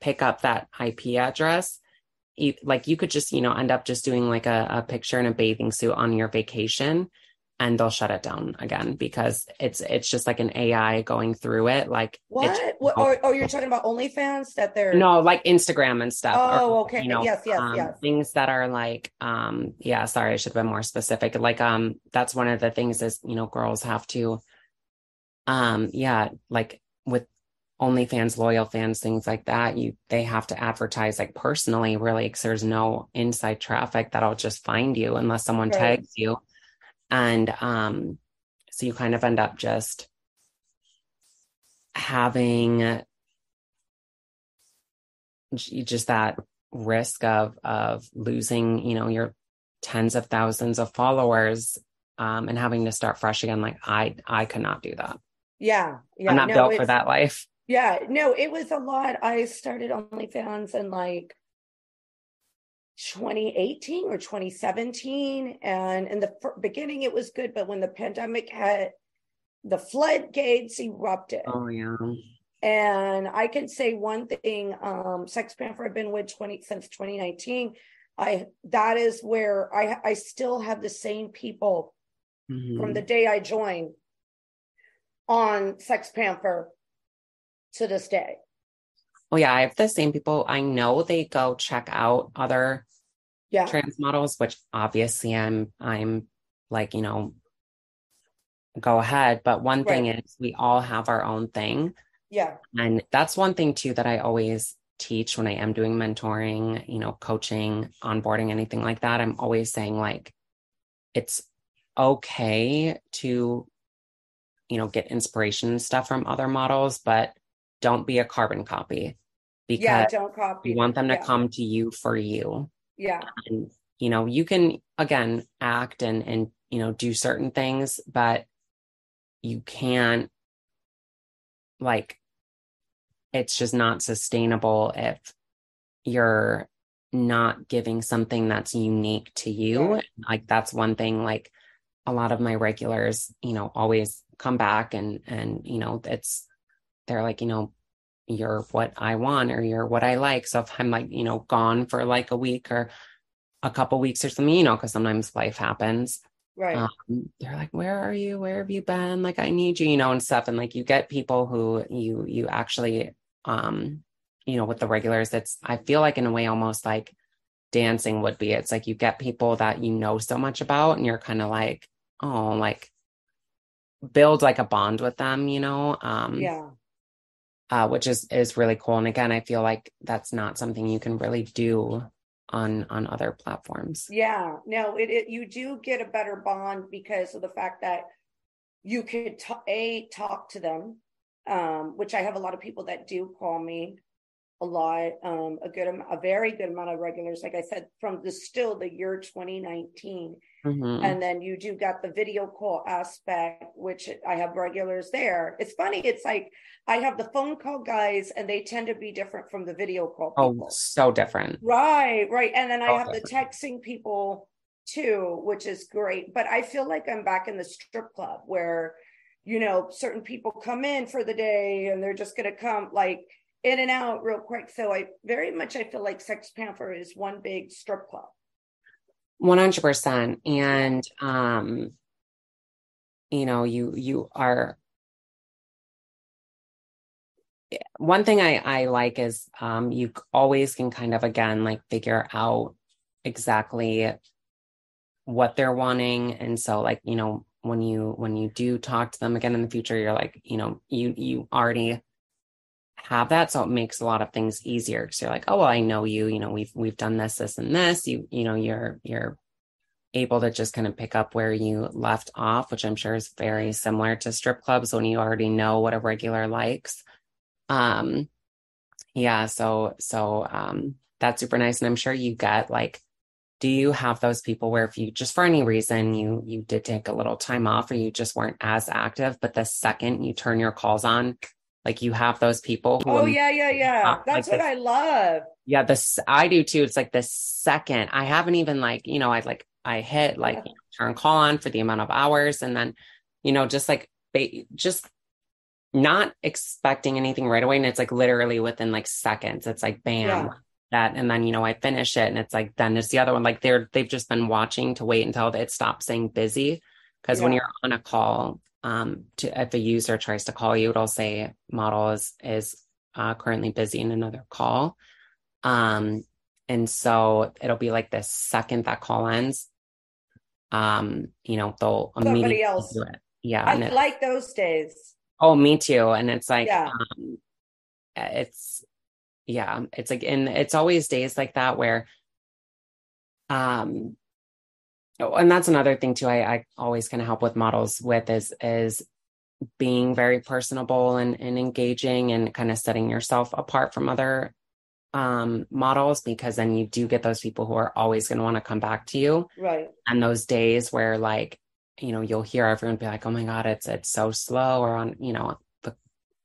pick up that ip address you, like you could just you know end up just doing like a, a picture in a bathing suit on your vacation and they'll shut it down again because it's it's just like an ai going through it like What? what oh, oh, you're talking about OnlyFans that they're no like instagram and stuff Oh, okay. you know Yes, yes, um, yes. things that are like um yeah sorry i should have been more specific like um that's one of the things is you know girls have to um yeah like with OnlyFans, LoyalFans, things like that, you they have to advertise like personally, really, because there's no inside traffic that'll just find you unless someone Right. tags you. And um, so you kind of end up just having just that risk of of losing, you know, your tens of thousands of followers um, and having to start fresh again. Like I I could not do that. Yeah, yeah. I'm not no, built for that life. Yeah, no, it was a lot. I started OnlyFans in like 2018 or 2017, and in the beginning it was good, but when the pandemic hit, the floodgates erupted. Oh yeah. And I can say one thing: um, SextPanther, I've been with 20 since 2019. I that is where I I still have the same people Mhm. from the day I joined on SextPanther to this day. Well, yeah, I have the same people. I know they go check out other Yeah. trans models, which obviously I'm I'm like, you know, go ahead. But one thing is we all have our own thing. Yeah. And that's one thing too that I always teach when I am doing mentoring, you know, coaching, onboarding, anything like that. I'm always saying like it's okay to, you know, get inspiration and stuff from other models, but don't be a carbon copy because Yeah. Don't copy. you want them to yeah. come to you for you. Yeah. And you know, you can again act and and you know do certain things, but you can't like it's just not sustainable if you're not giving something that's unique to you. Right. Like that's one thing like a lot of my regulars, you know, always come back and and you know, it's they're like, you know, you're what I want or you're what I like. So if I'm like, you know, gone for like a week or a couple weeks or something, you know, because sometimes life happens. Right. Um, they're like, where are you? Where have you been? Like, I need you, you know, and stuff. And like, you get people who you, you actually, um, you know, with the regulars, it's, I feel like in a way almost like dancing would be. It's like you get people that you know so much about and you're kind of like, oh, like build like a bond with them, you know? Um, yeah. Uh, which is is really cool. And again, I feel like that's not something you can really do on on other platforms. Yeah. No, it, it you do get a better bond because of the fact that you could t- a talk to them, um, which I have a lot of people that do call me a lot, um, a good, a very good amount of regulars. Like I said, from the still the year 2019, Mhm. and then you do got the video call aspect which i have regulars there it's funny it's like i have the phone call guys and they tend to be different from the video call Oh, so different. right right and then i So have the texting people too, which is great. But I feel like I'm back in the strip club where, you know, certain people come in for the day and they're just going to come like in and out real quick. So I very much I feel like SextPanther is one big strip club. 100% and um you know you you are one thing I, I like is um, you always can kind of again like figure out exactly what they're wanting and so like you know when you when you do talk to them again in the future you're like you know you you already have that so it makes a lot of things easier because you're like oh well i know you you know we've we've done this this and this. You you know you're you're able to just kind of pick up where you left off which i'm sure is very similar to strip clubs when you already know what a regular likes. Um yeah so so um that's super nice and i'm sure you get like do you have those people where if you just for any reason you you did take a little time off or you just weren't as active but the second you turn your calls on like you have those people oh yeah yeah yeah that's like what i love yeah this i do too it's like the second i haven't even like you know i like i hit like yeah. turn call on for the amount of hours and then you know just like just not expecting anything right away. And it's like literally within like seconds, it's like bam. Yeah. That and then you know I finish it and it's like then it's the other one like they're they've just been watching to wait until it stops saying busy because yeah. when you're on a call um to if a user tries to call you it'll say model is is uh, currently busy in another call um and so it'll be like the second that call ends um you know they'll Somebody immediately else. do it yeah I like those days Oh, me too. And it's like, yeah. um, it's, yeah, it's like, and it's always days like that where, um, oh, and that's another thing too. I, I always kind of help with models with is, is being very personable and, and engaging and kind of setting yourself apart from other um, models because then you do get those people who are always going to want to come back to you. Right. And those days where like you know you'll hear everyone be like oh my god it's it's so slow or on you know the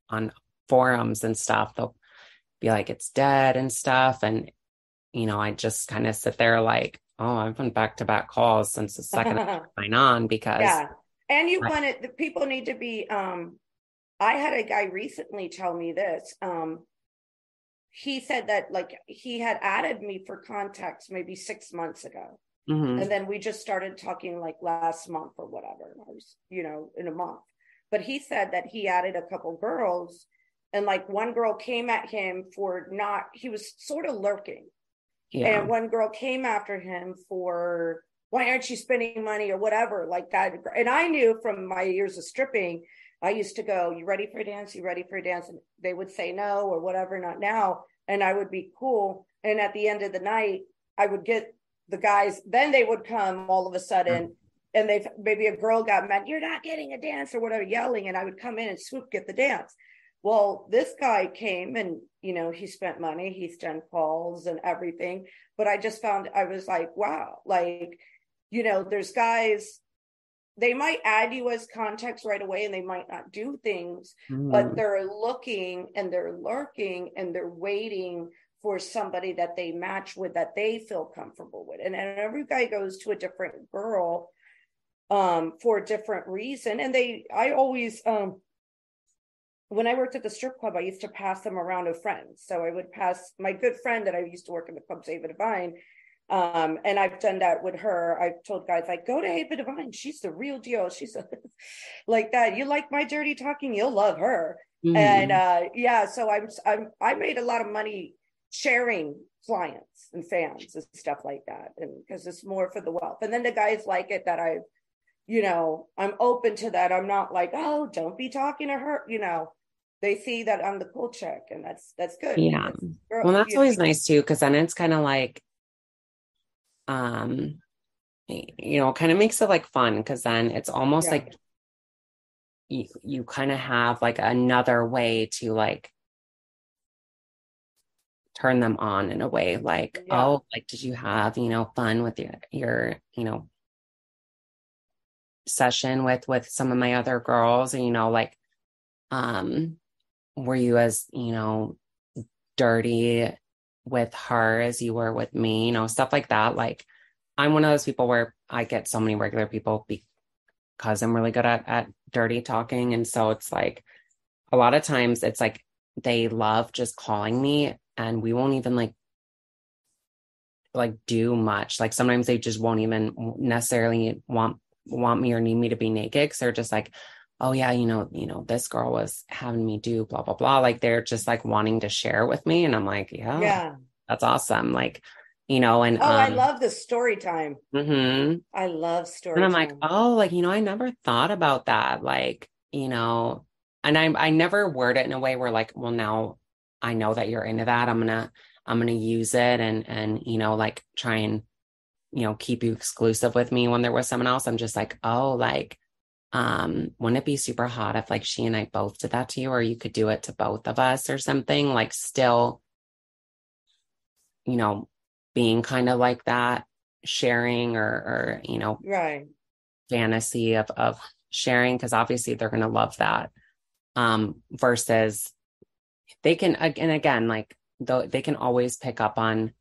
on forums and stuff they'll be like it's dead and stuff and you know i just kind of sit there like oh i've been back to back calls since the second i on because yeah and you want it the people need to be um i had a guy recently tell me this um he said that like he had added me for contacts maybe six months ago Mm-hmm. And then we just started talking like last month or whatever, I was, you know, in a month. But he said that he added a couple girls and like one girl came at him for not, he was sort of lurking. Yeah. And one girl came after him for, why aren't you spending money or whatever like that. And I knew from my years of stripping, I used to go, you ready for a dance? You ready for a dance? And they would say no or whatever, not now. And I would be cool. And at the end of the night, I would get the guys, then they would come all of a sudden mm. and they maybe a girl got mad, you're not getting a dance or whatever, yelling, and I would come in and swoop get the dance. Well, this guy came and you know he spent money, he's done calls and everything, but I just found I was like, wow, like you know, there's guys they might add you as contacts right away and they might not do things, mm. but they're looking and they're lurking and they're waiting for somebody that they match with that they feel comfortable with. And, and every guy goes to a different girl um, for a different reason. And they, I always, um, when I worked at the strip club, I used to pass them around to friends. So I would pass my good friend that I used to work in the club, Ava Divine. Um, and I've done that with her. I've told guys like, go to Ava Divine. She's the real deal. She's a, like that. You like my dirty talking, you'll love her. Mm. And uh, yeah, so I'm, I'm I made a lot of money sharing clients and fans and stuff like that and because it's more for the wealth and then the guys like it that i you know i'm open to that i'm not like oh don't be talking to her you know they see that i'm the cool chick and that's that's good yeah girl, well that's always nice too because then it's kind of like um you know kind of makes it like fun because then it's almost yeah. like you, you kind of have like another way to like turn them on in a way like yeah. oh like did you have you know fun with your your you know session with with some of my other girls and you know like um were you as you know dirty with her as you were with me you know stuff like that like I'm one of those people where I get so many regular people because I'm really good at at dirty talking. And so it's like a lot of times it's like they love just calling me and we won't even like like do much. Like sometimes they just won't even necessarily want want me or need me to be naked. Cause they're just like, oh yeah, you know, you know, this girl was having me do blah blah blah. Like they're just like wanting to share with me. And I'm like, yeah, Yeah. that's awesome. Like, you know, and Oh, I um, love the story time. mhm. I love story And I'm like, oh, like, you know, I never thought about that. Like, you know, and I I never word it in a way where like, well, now I know that you're into that. I'm gonna I'm gonna use it and and you know, like try and you know, keep you exclusive with me when there was someone else. I'm just like, oh, like, um, wouldn't it be super hot if like she and I both did that to you, or you could do it to both of us or something? Like still, you know, being kind of like that, sharing or or, you know, Right. fantasy of of sharing because obviously they're going to love that um versus they can ag- and again like though they can always pick up on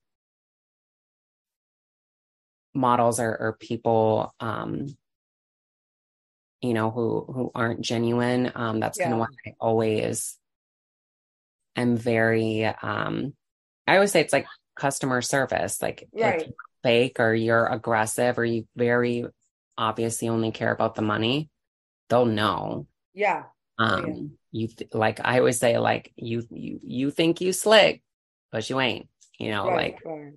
models or, or people um you know who who aren't genuine um that's kind of why i always am very um i always say it's like customer service like if Right. you're fake or you're aggressive or you very obviously only care about the money they'll know Yeah. Um yeah. you th- like i always say like you you you think you slick but you ain't you know Right, like right.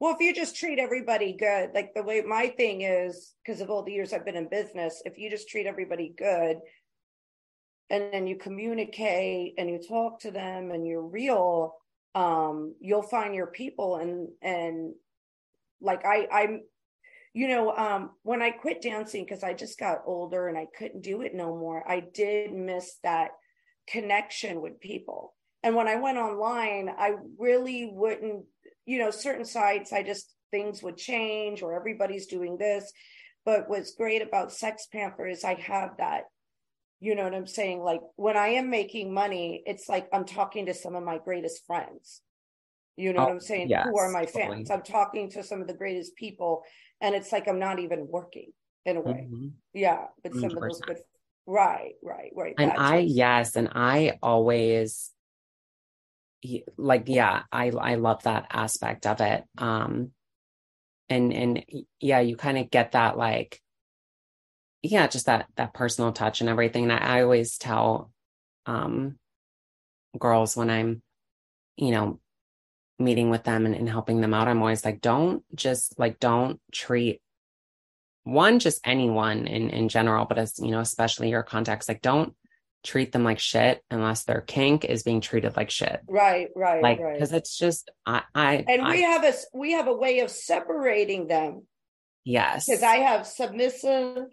Well, if you just treat everybody good, like the way my thing is, because of all the years I've been in business, if you just treat everybody good and then you communicate and you talk to them and you're real, um, you'll find your people and and like I I'm you know, um, when I quit dancing because I just got older and I couldn't do it no more, I did miss that connection with people. And when I went online, I really wouldn't, you know, certain sites, I just things would change or everybody's doing this. But what's great about SextPanther is I have that, you know what I'm saying? Like when I am making money, it's like I'm talking to some of my greatest friends. You know what Oh, I'm saying? yes, Who are my totally. fans? I'm talking to some of the greatest people, and it's like I'm not even working in a way. Mhm. Yeah, but some of those good. Right, right, right. and i yes and i always like yeah i i love that aspect of it um and and yeah you kind of get that like yeah just that that personal touch and everything and I, I always tell um girls when i'm you know meeting with them and, and helping them out i'm always like don't just like don't treat one just anyone in in general but as you know especially your contacts like don't treat them like shit unless their kink is being treated like shit right, right, like right. because it's just i i And I- we have a we have a way of separating them yes because I have submissive,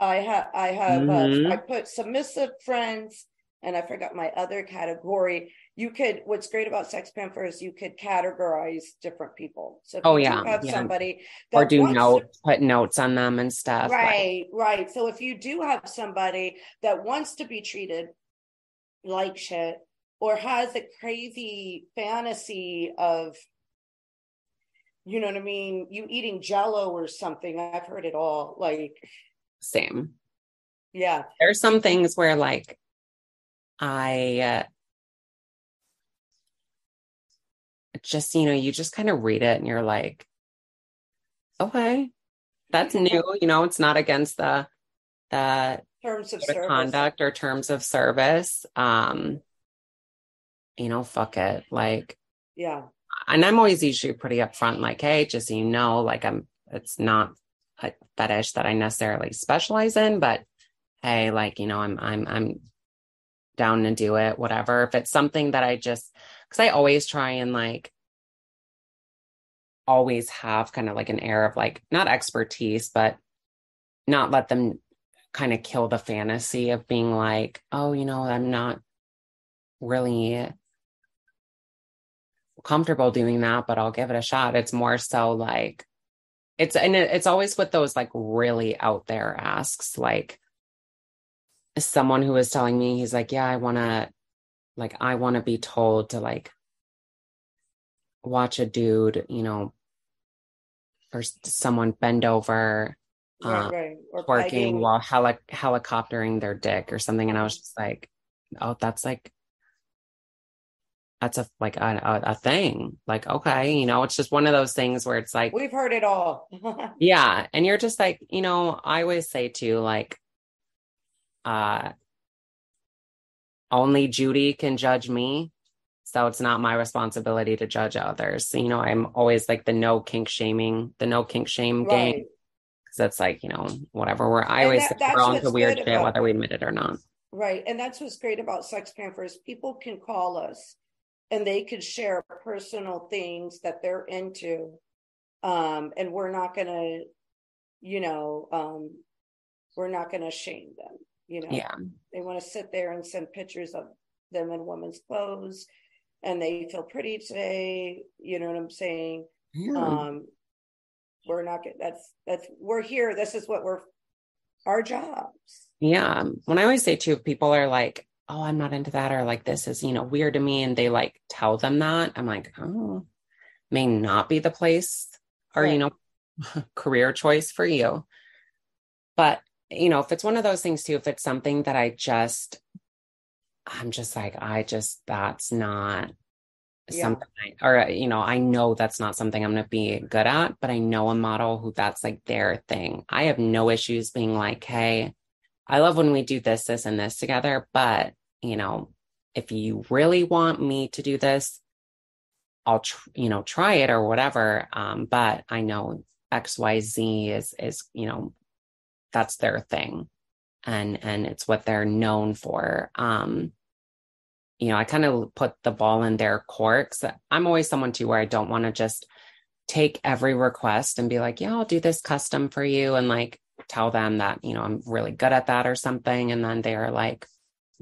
I have I have Mhm. uh, I put submissive friends, and I forgot my other category. You could what's great about SextPanther is you could categorize different people. So if Oh, you yeah, have yeah. somebody or do wants notes put notes on them and stuff like- Right, right. So if you do have somebody that wants to be treated like shit or has a crazy fantasy of, you know what I mean, you eating jello or something, I've heard it all. Like, same yeah, there's some things where like i uh, just you know you just kind of read it and you're like okay that's new you know it's not against the the terms of conduct or terms of service um you know fuck it like Yeah, and i'm always usually pretty upfront like hey just so you know like i'm it's not a fetish that i necessarily specialize in but hey like you know i'm i'm i'm down and do it whatever. If it's something that i just because i always try and like always have kind of like an air of like not expertise but not let them kind of kill the fantasy of being like oh you know i'm not really comfortable doing that but i'll give it a shot. It's more so like it's and it's always with those like really out there asks like someone who was telling me he's like yeah i want to like i want to be told to like watch a dude you know or someone bend over Right, um, right. Or twerking pegging. while heli- helicoptering their dick or something and i was just like oh that's like that's a like a, a, a thing like okay you know it's just one of those things where it's like We've heard it all. yeah and you're just like you know i always say too like uh only judy can judge me so it's not my responsibility to judge others you know i'm always like the no kink shaming the no kink shame game because it's like you know whatever we're i And always that- that's we're all what's into weird shit about- whether we admit it or not Right. And that's what's great about SextPanthers. People can call us and they can share personal things that they're into. Um, and we're not gonna, you know, um, we're not gonna shame them, you know. yeah They want to sit there and send pictures of them in women's clothes and they feel pretty today, you know what I'm saying? yeah Um we're not gonna that's that's we're here. This is what we're our jobs. Yeah. When I always say too, if people are like, oh, I'm not into that, or like this is, you know, weird to me, and they like tell them that, I'm like, oh, may not be the place or, you know, career choice for you. But, you know, if it's one of those things too, if it's something that I just, I'm just like, I just, that's not Yeah. something, I, or, you know, I know that's not something I'm going to be good at, but I know a model who that's like their thing. I have no issues being like, hey, I love when we do this, this, and this together. But, you know, if you really want me to do this, I'll, tr- you know, try it or whatever. Um, but I know XYZ is, is, you know, that's their thing and, and it's what they're known for. Um, you know, I kind of put the ball in their court 'cause I'm always someone too where I don't want to just take every request and be like, yeah, I'll do this custom for you. And like tell them that, you know, I'm really good at that or something. And then they're like,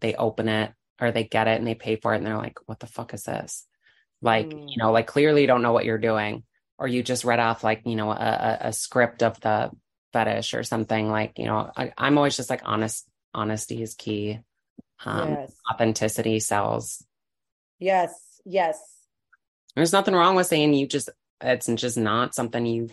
they open it or they get it and they pay for it. And they're like, what the fuck is this? Like, Mm. you know, like clearly you don't know what you're doing. Or you just read off like, you know, a, a, a script of the fetish or something like, you know, I, I'm always just like honest, honesty is key. Um, yes. authenticity sells. Yes. Yes. There's nothing wrong with saying you just, it's just not something you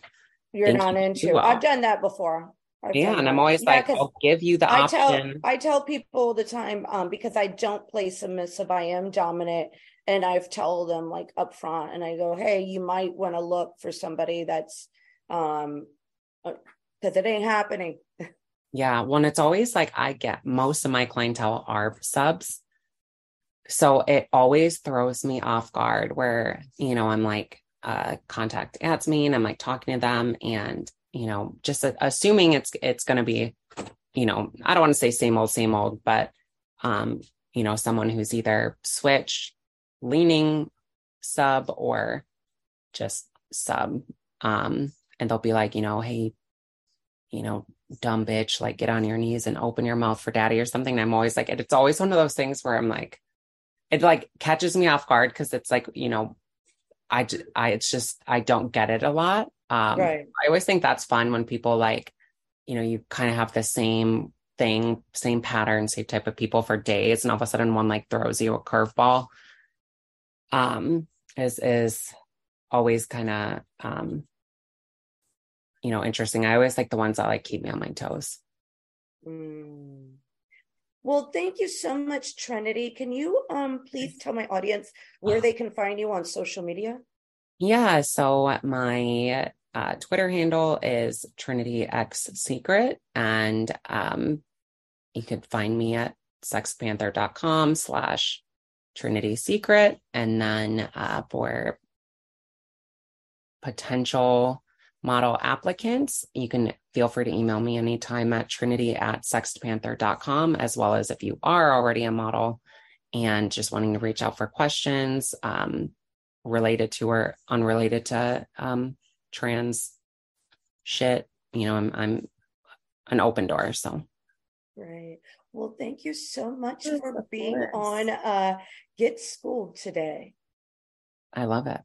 You're not into. Well. I've done that before. I've Yeah, and I'm always Yeah, like, I'll give you the I tell. I tell people all the time, um, because I don't play submissive, I am dominant, and I've told them like up front, and I go, hey, you might want to look for somebody that's, um, because it ain't happening. Yeah, when it's always like I get most of my clientele are subs. So it always throws me off guard where, you know, I'm like, uh, contact adds me and I'm like talking to them and, you know, just a- assuming it's, it's going to be, you know, I don't want to say same old, same old, but, um, you know, someone who's either switch leaning sub or just sub. Um, and they'll be like, you know, hey, you know, dumb bitch, like get on your knees and open your mouth for daddy or something. And I'm always like, it's always one of those things where I'm like, it like catches me off guard because it's like, you know, I, I, it's just, I don't get it a lot. Um, right. I always think that's fun when people like, you know, you kind of have the same thing, same pattern, same type of people for days, and all of a sudden one like throws you a curveball. Um, is is always kind of um, you know, interesting. I always like the ones that like keep me on my toes. Mm. Well, thank you so much, Trinity. Can you um please tell my audience where they can find you on social media? Yeah. So my uh, Twitter handle is Trinity X Secret, and um, you could find me at sextpanther.com slash Trinity Secret. And then uh, for potential model applicants, you can feel free to email me anytime at trinity at sextpanther.com, as well as if you are already a model and just wanting to reach out for questions um, related to or unrelated to um, trans shit, you know, I'm, I'm an open door. So Right. Well, thank you so much for being on uh Get Schooled today. I love it.